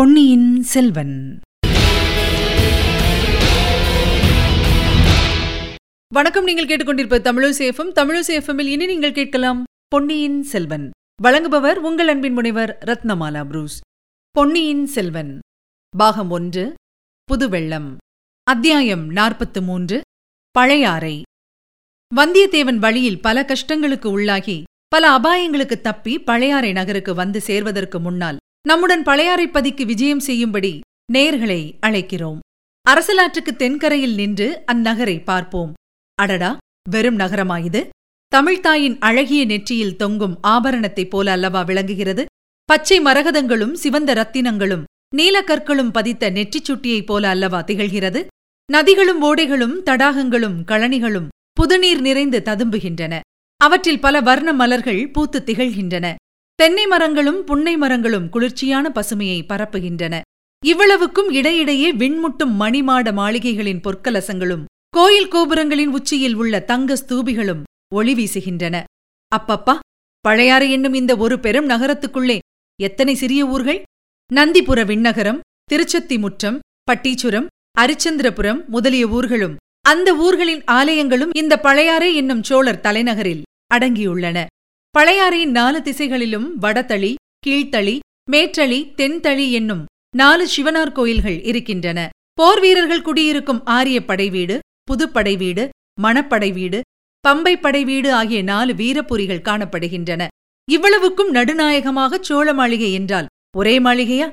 பொன்னியின் செல்வன். வணக்கம் நீங்கள் கேட்டுக்கொண்டிருப்ப தமிழசேஃபம் தமிழசேஃபமில் இனி நீங்கள் கேட்கலாம் பொன்னியின் செல்வன். வழங்குபவர் உங்கள் அன்பின் முனைவர் ரத்னமாலா புரூஸ். பொன்னியின் செல்வன். பாகம் ஒன்று புதுவெள்ளம். அத்தியாயம் நாற்பத்து மூன்று பழையாறை. வந்தியத்தேவன் வழியில் பல கஷ்டங்களுக்கு உள்ளாகி பல அபாயங்களுக்கு தப்பி பழையாறை நகருக்கு வந்து சேர்வதற்கு முன்னால் நம்முடன் பழையாறைப்பதிக்கு விஜயம் செய்யும்படி நேர்களை அழைக்கிறோம். அரசலாற்றுக்கு தென்கரையில் நின்று அந்நகரை பார்ப்போம். அடடா வெறும் நகரமாயுது தமிழ்தாயின் அழகிய நெற்றியில் தொங்கும் ஆபரணத்தைப் போல அல்லவா விளங்குகிறது? பச்சை மரகதங்களும் சிவந்த ரத்தினங்களும் நீலக்கற்களும் பதித்த நெற்றிச் சுட்டியைப் போல அல்லவா திகழ்கிறது? நதிகளும் ஓடைகளும் தடாகங்களும் கழனிகளும் புதுநீர் நிறைந்து ததும்புகின்றன. அவற்றில் பல வர்ண மலர்கள் பூத்து திகழ்கின்றன. தென்னை மரங்களும் புன்னை மரங்களும் குளிர்ச்சியான பசுமையை பரப்புகின்றன. இவ்வளவுக்கும் இடையிடையே விண்முட்டும் மணிமாட மாளிகைகளின் பொற்கலசங்களும் கோயில் கோபுரங்களின் உச்சியில் உள்ள தங்க ஸ்தூபிகளும் ஒளி வீசுகின்றன. அப்பப்பா பழையாறு என்னும் இந்த ஒரு பெரும் நகரத்துக்குள்ளே எத்தனை சிறிய ஊர்கள்? நந்திபுர விண்ணகரம் திருச்சத்தி முற்றம் பட்டீச்சுரம் அரிச்சந்திரபுரம் முதலிய ஊர்களும் அந்த ஊர்களின் ஆலயங்களும் இந்த பழையாறை என்னும் சோழர் தலைநகரில் அடங்கியுள்ளன. பழையாறை நாலு திசைகளிலும் வடதளி கீழ்த்தளி மேற்றளி தென்தளி என்னும் நாலு சிவனார் கோயில்கள் இருக்கின்றன. போர் வீரர்கள் குடியிருக்கும் ஆரிய படை வீடு புதுப்படை வீடு மணப்படை வீடு பம்பை படை வீடு ஆகிய நாலு வீரபுரிகள் காணப்படுகின்றன. இவ்வளவுக்கும் நடுநாயகமாக சோழ மாளிகை என்றால் ஒரே மாளிகையா?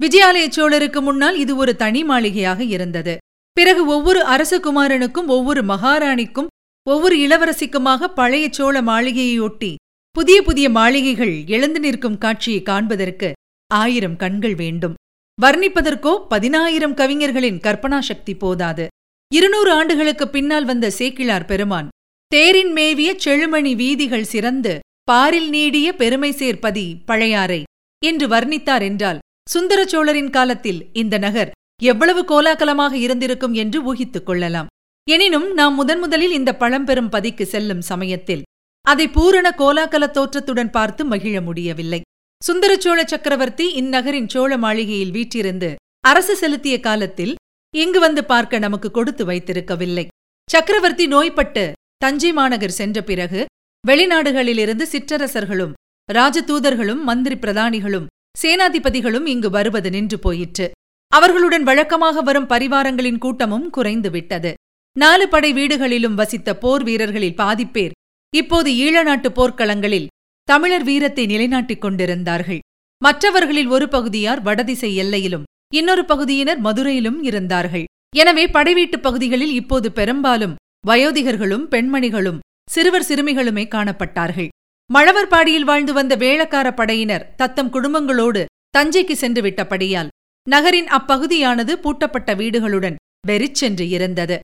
விஜயாலய சோழருக்கு முன்னால் இது ஒரு தனி மாளிகையாக இருந்தது. பிறகு ஒவ்வொரு அரசகுமாரனுக்கும் ஒவ்வொரு மகாராணிக்கும் ஒவ்வொரு இளவரசிக்குமாக பழைய சோழ மாளிகையையொட்டி புதிய புதிய மாளிகைகள் எழுந்து நிற்கும் காட்சியை காண்பதற்கு ஆயிரம் கண்கள் வேண்டும். வர்ணிப்பதற்கோ பதினாயிரம் கவிஞர்களின் கற்பனா சக்தி போதாது. இருநூறு ஆண்டுகளுக்கு பின்னால் வந்த சேக்கிழார் பெருமான் தேரின் மேவிய செழுமணி வீதிகள் சிறந்து பாரில் நீடிய பெருமை சேர்ப்பதி பழையாறை என்று வர்ணித்தார் என்றால் சுந்தர சோழரின் காலத்தில் இந்த நகர் எவ்வளவு கோலாகலமாக இருந்திருக்கும் என்று ஊகித்துக் கொள்ளலாம். எனினும் நாம் முதன் முதலில் இந்த பழம்பெரும் பதிக்கு செல்லும் சமயத்தில் அதை பூரண கோலாகல தோற்றத்துடன் பார்த்து மகிழ முடியவில்லை. சுந்தரச்சோழ சக்கரவர்த்தி இந்நகரின் சோழ மாளிகையில் வீற்றிருந்து அரசு செலுத்திய காலத்தில் இங்கு வந்து பார்க்க நமக்கு கொடுத்து வைத்திருக்கவில்லை. சக்கரவர்த்தி நோய்பட்டு தஞ்சை மாநகர் சென்ற பிறகு வெளிநாடுகளிலிருந்து சிற்றரசர்களும் ராஜதூதர்களும் மந்திரி பிரதானிகளும் சேனாதிபதிகளும் இங்கு வருவது நின்று போயிற்று. அவர்களுடன் வழக்கமாக வரும் பரிவாரங்களின் கூட்டமும் குறைந்துவிட்டது நாலு படை வீடுகளிலும் வசித்த போர் வீரர்களில் பாதிப்பேர் இப்போது ஈழ நாட்டு போர்க்களங்களில் தமிழர் வீரத்தை நிலைநாட்டிக் கொண்டிருந்தார்கள். மற்றவர்களில் ஒரு பகுதியார் வடதிசை எல்லையிலும் இன்னொரு பகுதியினர் மதுரையிலும் இருந்தார்கள். எனவே படைவீட்டுப் பகுதிகளில் இப்போது பெரும்பாலும் வயோதிகர்களும் பெண்மணிகளும் சிறுவர் சிறுமிகளுமே காணப்பட்டார்கள். மழவர்பாடியில் வாழ்ந்து வந்த வேளக்கார படையினர் தத்தம் குடும்பங்களோடு தஞ்சைக்கு சென்று விட்டபடியால் நகரின் அப்பகுதியானது பூட்டப்பட்ட வீடுகளுடன் வெறிச்சென்று இருந்தது.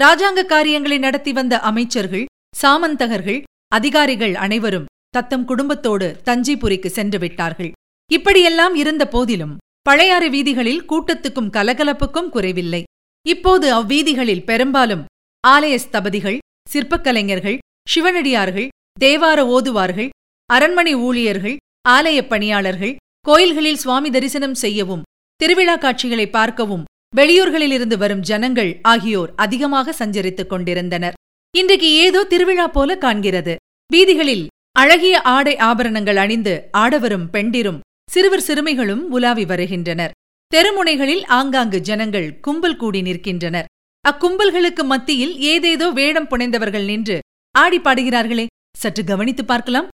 ராஜாங்க காரியங்களை நடத்தி வந்த அமைச்சர்கள் சாமந்தகர்கள் அதிகாரிகள் அனைவரும் தத்தம் குடும்பத்தோடு தஞ்சிபுரிக்கு சென்று விட்டார்கள். இப்படியெல்லாம் இருந்த போதிலும் பழையாறு வீதிகளில் கூட்டத்துக்கும் கலகலப்புக்கும் குறைவில்லை. இப்போது அவ்வீதிகளில் பெரும்பாலும் ஆலய ஸ்தபதிகள் சிற்பக்கலைஞர்கள் சிவனடியார்கள் தேவார ஓதுவார்கள் அரண்மனை ஊழியர்கள் ஆலயப் பணியாளர்கள் கோயில்களில் சுவாமி தரிசனம் செய்யவும் திருவிழா காட்சிகளை பார்க்கவும் வெளியூர்களிலிருந்து வரும் ஜனங்கள் ஆகியோர் அதிகமாக சஞ்சரித்துக் கொண்டிருந்தனர். இன்றைக்கு ஏதோ திருவிழா போல காண்கிறது. வீதிகளில் அழகிய ஆடை ஆபரணங்கள் அணிந்து ஆடவரும் பெண்டிரும் சிறுவர் சிறுமிகளும் உலாவி வருகின்றனர். தெருமுனைகளில் ஆங்காங்கு ஜனங்கள் கும்பல் கூடி நிற்கின்றனர். அக்கும்பல்களுக்கு மத்தியில் ஏதேதோ வேடம் புனைந்தவர்கள் நின்று ஆடி பாடுகிறார்களே சற்று கவனித்து பார்க்கலாம்.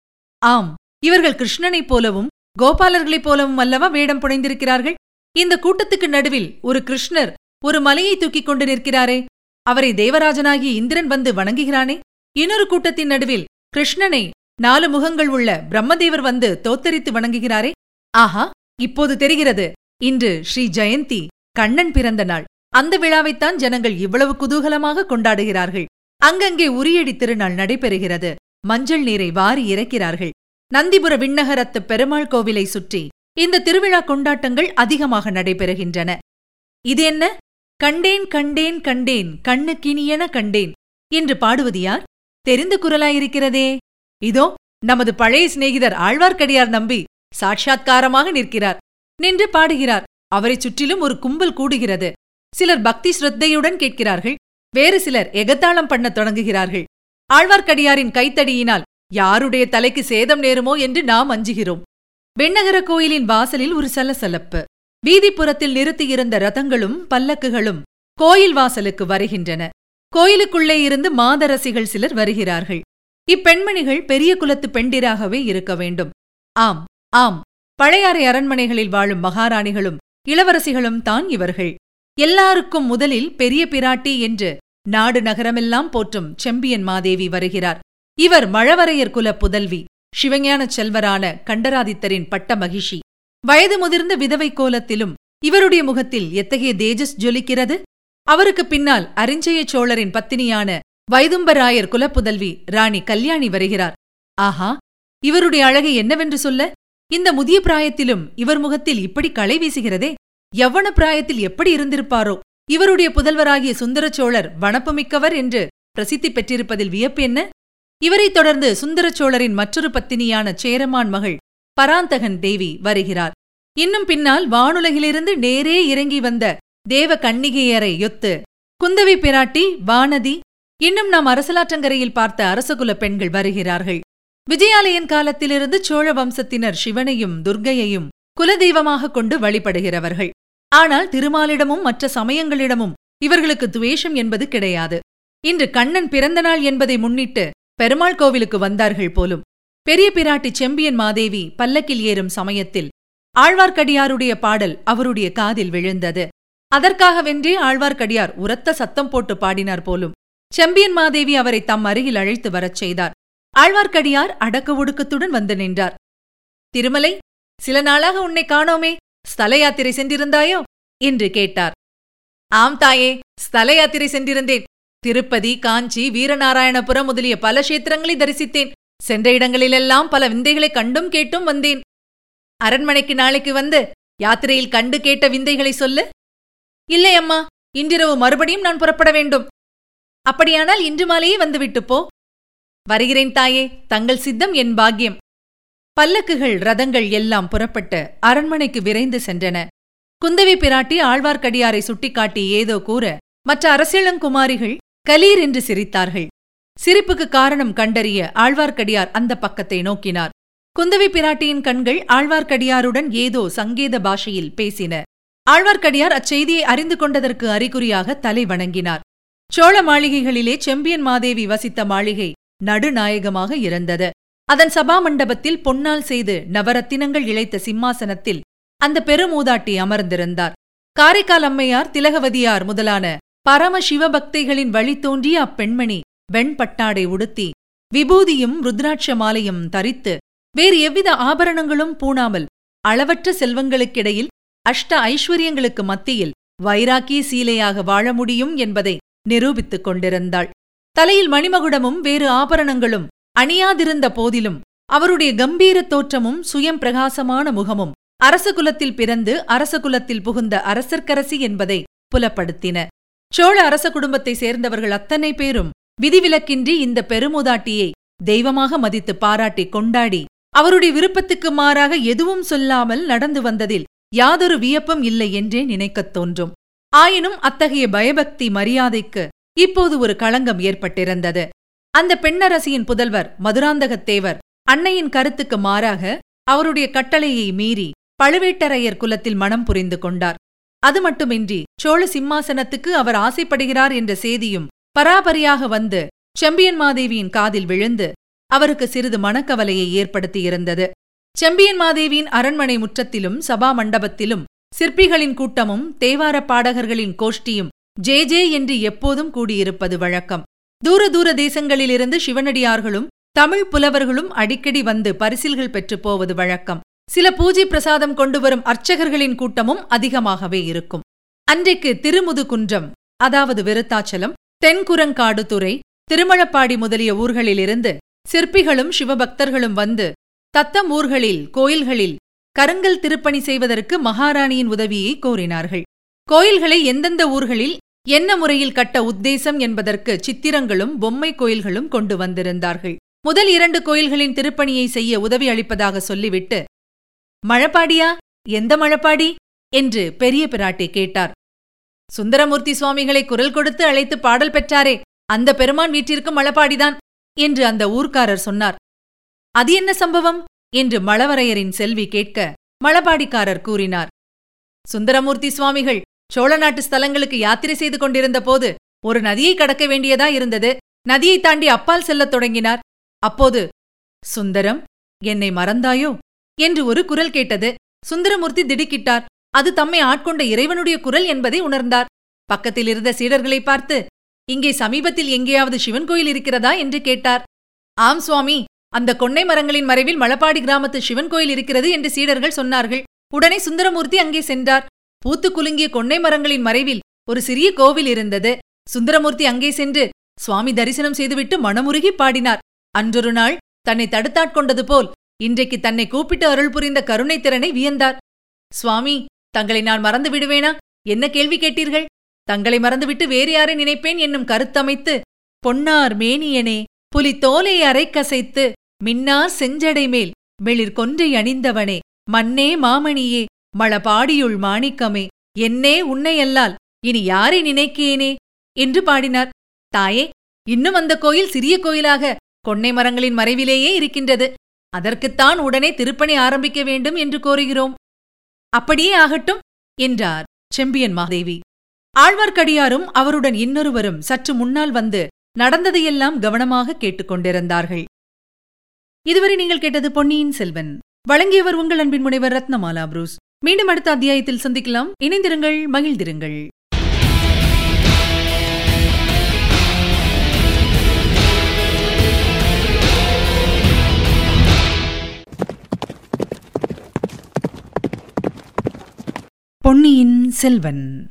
ஆம் இவர்கள் கிருஷ்ணனைப் போலவும் கோபாலர்களைப் போலவும் அல்லவா வேடம் புனைந்திருக்கிறார்கள்? இந்த கூட்டத்துக்கு நடுவில் ஒரு கிருஷ்ணர் ஒரு மலையை தூக்கிக் கொண்டு நிற்கிறாரே அவரை தேவராஜனாகிய இந்திரன் வந்து வணங்குகிறானே? இன்னொரு கூட்டத்தின் நடுவில் கிருஷ்ணனை நாலு முகங்கள் உள்ள பிரம்மதேவர் வந்து தோத்தரித்து வணங்குகிறாரே? ஆஹா இப்போது தெரிகிறது. இன்று ஸ்ரீ ஜெயந்தி கண்ணன் பிறந்த நாள். அந்த விழாவைத்தான் ஜனங்கள் இவ்வளவு குதூகலமாக கொண்டாடுகிறார்கள். அங்கங்கே உரியடி திருநாள் நடைபெறுகிறது. மஞ்சள் நீரை வாரி இறக்கிறார்கள். நந்திபுர விண்ணகரத்து பெருமாள் கோவிலை சுற்றி இந்த திருவிழா கொண்டாட்டங்கள் அதிகமாக நடைபெறுகின்றன. இது என்ன? கண்டேன் கண்டேன் கண்டேன் கண்ணுக்கினியென கண்டேன். என்று பாடுவது யார்? தெரிந்த குரலாயிருக்கிறதே. இதோ நமது பழைய சிநேகிதர் ஆழ்வார்க்கடியார் நம்பி சாட்சாத்காரமாக நிற்கிறார். நின்று பாடுகிறார். அவரைச் சுற்றிலும் ஒரு கும்பல் கூடுகிறது. சிலர் பக்தி ஸ்ரத்தையுடன் கேட்கிறார்கள். வேறு சிலர் எகத்தாளம் பண்ணத் தொடங்குகிறார்கள். ஆழ்வார்க்கடியாரின் கைத்தடியினால் யாருடைய தலைக்கு சேதம் நேருமோ என்று நாம் அஞ்சுகிறோம். வெண்ணகர கோயிலின் வாசலில் ஒரு சலசலப்பு. வீதிப்புறத்தில் நிறுத்தியிருந்த ரதங்களும் பல்லக்குகளும் கோயில் வாசலுக்கு வருகின்றன. கோயிலுக்குள்ளே இருந்து மாதரசிகள் சிலர் வருகிறார்கள். இப்பெண்மணிகள் பெரிய குலத்து பெண்டிராகவே இருக்க வேண்டும். ஆம் ஆம். பழையாறை அரண்மனைகளில் வாழும் மகாராணிகளும் இளவரசிகளும் தான் இவர்கள். எல்லாருக்கும் முதலில் பெரிய பிராட்டி என்று நாடு நகரமெல்லாம் போற்றும் செம்பியன் மாதேவி வருகிறார். இவர் மழவரையர் குல புதல்வி சிவஞானச் செல்வரான கண்டராதித்தரின் பட்ட மகிஷி வயது முதிர்ந்த விதவை கோலத்திலும் இவருடைய முகத்தில் எத்தகைய தேஜஸ் ஜொலிக்கிறது? அவருக்கு பின்னால் அரிஞ்சய சோழரின் பத்தினியான வைதும்பராயர் குலப்புதல்வி ராணி கல்யாணி வருகிறார். ஆஹா இவருடைய அழகை என்னவென்று சொல்ல? இந்த முதிய பிராயத்திலும் இவர் முகத்தில் இப்படி களை வீசுகிறதே? எவ்வன பிராயத்தில் எப்படி இருந்திருப்பாரோ? இவருடைய புதல்வராகிய சுந்தர சோழர் வனப்புமிக்கவர் என்று பிரசித்தி பெற்றிருப்பதில் வியப்பு என்ன? இவரைத் தொடர்ந்து சுந்தர சோழரின் மற்றொரு பத்தினியான சேரமான் மகள் பராந்தகன் தேவி வருகிறார். இன்னும் பின்னால் வானுலகிலிருந்து நேரே இறங்கி வந்த தேவ கண்ணிகையரை யொத்து குந்தவி பிராட்டி வானதி இன்னும் நாம் அரசலாற்றங்கரையில் பார்த்த அரசகுல பெண்கள் வருகிறார்கள். விஜயாலயன் காலத்திலிருந்து சோழ வம்சத்தினர் சிவனையும் துர்க்கையையும் குலதெய்வமாக கொண்டு வழிபடுகிறவர்கள். ஆனால் திருமாலிடமும் மற்ற சமயங்களிடமும் இவர்களுக்கு துவேஷம் என்பது கிடையாது. இன்று கண்ணன் பிறந்த நாள் என்பதை முன்னிட்டு பெருமாள் கோவிலுக்கு வந்தார்கள் போலும். பெரிய பிராட்டி செம்பியன் மாதேவி பல்லக்கில் ஏறும் சமயத்தில் ஆழ்வார்க்கடியாருடைய பாடல் அவருடைய காதில் விழுந்தது. அதற்காகவென்றே ஆழ்வார்க்கடியார் உரத்த சத்தம் போட்டு பாடினார் போலும். செம்பியன் மாதேவி அவரை தம் அருகில் அழைத்து வரச் செய்தார். ஆழ்வார்க்கடியார் அடக்க ஒடுக்கத்துடன் வந்து நின்றார். திருமலை சில நாளாக உன்னை காணோமே. ஸ்தல யாத்திரை சென்றிருந்தாயோ? என்று கேட்டார். ஆம் தாயே ஸ்தல யாத்திரை சென்றிருந்தேன். திருப்பதி காஞ்சி வீரநாராயணபுரம் முதலிய பல கஷேத்திரங்களை தரிசித்தேன். சென்ற இடங்களிலெல்லாம் பல விந்தைகளை கண்டும் கேட்டும் வந்தேன். அரண்மனைக்கு நாளைக்கு வந்து யாத்திரையில் கண்டு கேட்ட விந்தைகளை சொல்லு. இல்லை அம்மா இன்றிரவு மறுபடியும் நான் புறப்பட வேண்டும். அப்படியானால் இன்று மாலையே வந்துவிட்டு போ. வருகிறேன் தாயே தங்கள் சித்தம் என் பாக்கியம். பல்லக்குகள் ரதங்கள் எல்லாம் புறப்பட்டு அரண்மனைக்கு விரைந்து சென்றன. குந்தவி பிராட்டி ஆழ்வார்க்கடியாரை சுட்டிக்காட்டி ஏதோ கூற மற்ற அரசியலங்குமாரிகள் கலீர் என்று சிரித்தார்கள். சிரிப்புக்கு காரணம் கண்டறிய ஆழ்வார்க்கடியார் அந்த பக்கத்தை நோக்கினார். குந்தவி பிராட்டியின் கண்கள் ஆழ்வார்க்கடியாருடன் ஏதோ சங்கேத பாஷையில் பேசின. ஆழ்வார்க்கடியார் அச்செய்தியை அறிந்து கொண்டதற்கு அறிகுறியாக தலை வணங்கினார். சோழ மாளிகைகளிலே செம்பியன் மாதேவி வசித்த மாளிகை நடுநாயகமாக இருந்தது. அதன் சபா மண்டபத்தில் பொன்னால் செய்து நவரத்தினங்கள் இழைத்த சிம்மாசனத்தில் அந்த பெருமூதாட்டி அமர்ந்திருந்தார். காரைக்கால் அம்மையார் திலகவதியார் முதலான பரம சிவபக்தைகளின் வழி தோன்றிய அப்பெண்மணி வெண்பட்டாடை உடுத்தி விபூதியும் ருத்ராட்ச மாலையும் தரித்து வேறு எவ்வித ஆபரணங்களும் பூணாமல் அளவற்ற செல்வங்களுக்கிடையில் அஷ்ட ஐஸ்வர்யங்களுக்கு மத்தியில் வைராக்கிய சீலையாக வாழ முடியும் என்பதை நிரூபித்துக் கொண்டிருந்தாள். தலையில் மணிமகுடமும் வேறு ஆபரணங்களும் அணியாதிருந்த போதிலும் அவருடைய கம்பீரத் தோற்றமும் சுயம் பிரகாசமான முகமும் அரசகுலத்தில் பிறந்து அரசகுலத்தில் புகுந்த அரசர்க்கரசி என்பதை புலப்படுத்தின. சோழ அரச குடும்பத்தை சேர்ந்தவர்கள் அத்தனை பேரும் விதிவிலக்கின்றி இந்த பெருமுதாட்டியை தெய்வமாக மதித்து பாராட்டி கொண்டாடி அவருடைய விருப்பத்துக்கு மாறாக எதுவும் சொல்லாமல் நடந்து வந்ததில் யாதொரு வியப்பும் இல்லை என்றே நினைக்கத் தோன்றும். ஆயினும் அத்தகைய பயபக்தி மரியாதைக்கு இப்போது ஒரு களங்கம் ஏற்பட்டிருந்தது. அந்த பெண்ணரசியின் புதல்வர் மதுராந்தகத்தேவர் அன்னையின் கருத்துக்கு மாறாக அவருடைய கட்டளையை மீறி பழுவேட்டரையர் குலத்தில் மனம் புரிந்து கொண்டார். அது மட்டுமின்றி சோழ சிம்மாசனத்துக்கு அவர் ஆசைப்படுகிறார் என்ற செய்தியும் பராபரியாக வந்து செம்பியன் மாதேவியின் காதில் விழுந்து அவருக்கு சிறிது மனக்கவலையை ஏற்படுத்தியிருந்தது. செம்பியன் மாதேவியின் அரண்மனை முற்றத்திலும் சபா மண்டபத்திலும் சிற்பிகளின் கூட்டமும் தேவார பாடகர்களின் கோஷ்டியும் ஜே ஜே என்று எப்போதும் கூடியிருப்பது வழக்கம். தூர தூர தேசங்களிலிருந்து சிவனடியார்களும் தமிழ் புலவர்களும் அடிக்கடி வந்து பரிசில்கள் பெற்றுப் போவது வழக்கம். சில பூஜை பிரசாதம் கொண்டு வரும் அர்ச்சகர்களின் கூட்டமும் அதிகமாகவே இருக்கும். அன்றைக்கு திருமுதுகுன்றம் அதாவது விருத்தாச்சலம் தென்குரங்காடுதுறை திருமழப்பாடி முதலிய ஊர்களிலிருந்து சிற்பிகளும் சிவபக்தர்களும் வந்து தத்தம் ஊர்களில் கோயில்களில் கருங்கல் திருப்பணி செய்வதற்கு மகாராணியின் உதவியை கோரினார்கள். கோயில்களை எந்தெந்த ஊர்களில் என்ன முறையில் கட்ட உத்தேசம் என்பதற்கு சித்திரங்களும் பொம்மை கோயில்களும் கொண்டு வந்திருந்தார்கள். முதல் இரண்டு கோயில்களின் திருப்பணியை செய்ய உதவி அளிப்பதாக சொல்லிவிட்டு மழப்பாடியா? எந்த மழப்பாடி? என்று பெரிய பிராட்டி கேட்டார். சுந்தரமூர்த்தி சுவாமிகளை குரல் கொடுத்து அழைத்து பாடல் பெற்றாரே அந்த பெருமான் வீட்டிற்கும் மழப்பாடிதான் என்று அந்த ஊர்க்காரர் சொன்னார். அது என்ன சம்பவம்? என்று மழவரையரின் செல்வி கேட்க மழபாடிக்காரர் கூறினார். சுந்தரமூர்த்தி சுவாமிகள் சோழ நாட்டு ஸ்தலங்களுக்கு யாத்திரை செய்து கொண்டிருந்த போது ஒரு நதியை கடக்க வேண்டியதா இருந்தது. நதியை தாண்டி அப்பால் செல்லத் தொடங்கினார். அப்போது சுந்தரம் என்னை மறந்தாயோ? என்று ஒரு குரல் கேட்டது. சுந்தரமூர்த்தி திடுக்கிட்டார். அது தம்மை ஆட்கொண்ட இறைவனுடைய குரல் என்பதை உணர்ந்தார். பக்கத்தில் இருந்த சீடர்களை பார்த்து இங்கே சமீபத்தில் எங்கேயாவது சிவன் கோயில் இருக்கிறதா? என்று கேட்டார். ஆம் சுவாமி. அந்த கொன்னை மரங்களின் மறைவில் மலப்பாடி கிராமத்து சிவன் கோயில் இருக்கிறது என்று சீடர்கள் சொன்னார்கள். உடனே சுந்தரமூர்த்தி அங்கே சென்றார். பூத்து குலுங்கிய கொன்னை மரங்களின் மறைவில் ஒரு சிறிய கோவில் இருந்தது. சுந்தரமூர்த்தி அங்கே சென்று சுவாமி தரிசனம் செய்துவிட்டு மனமுருகி பாடினார். அன்றொரு நாள் தன்னை தடுத்தாட்கொண்டது போல் இன்றைக்கு தன்னை கூப்பிட்டு அருள் புரிந்த கருணை திறனை வியந்தார். சுவாமி தங்களை நான் மறந்து விடுவேனா? என்ன கேள்வி கேட்டீர்கள்? தங்களை மறந்துவிட்டு வேறு யாரை நினைப்பேன் என்னும் கருத்தமைத்து பொன்னார் மேனியனே புலி தோலை அரைக்கசைத்து மின்னார் செஞ்சடை மேல் வெளிர் கொன்றை அணிந்தவனே மன்னே மாமணியே மழபாடியுள் மாணிக்கமே என்னே உன்னையல்லால் இனி யாரை நினைக்கேனே என்று பாடினார். தாயே இன்னும் அந்த கோயில் சிறிய கோயிலாக கொன்னை மரங்களின் மறைவிலேயே இருக்கின்றது. அதற்குத்தான் உடனே திருப்பணி ஆரம்பிக்க வேண்டும் என்று கோருகிறோம். அப்படியே ஆகட்டும் என்றார் செம்பியன் மாதேவி. ஆழ்வார்க்கடியாரும் அவருடன் இன்னொருவரும் சற்று முன்னால் வந்து நடந்ததையெல்லாம் கவனமாக கேட்டுக்கொண்டிருந்தார்கள். இதுவரை நீங்கள் கேட்டது பொன்னியின் செல்வன். வழங்கியவர் உங்கள் அன்பின் முனைவர் ரத்னமாலா புரூஸ். மீண்டும் அடுத்த அத்தியாயத்தில் சந்திக்கலாம். இணைந்திருங்கள் மகிழ்ந்திருங்கள். பொன்னியின் செல்வன்.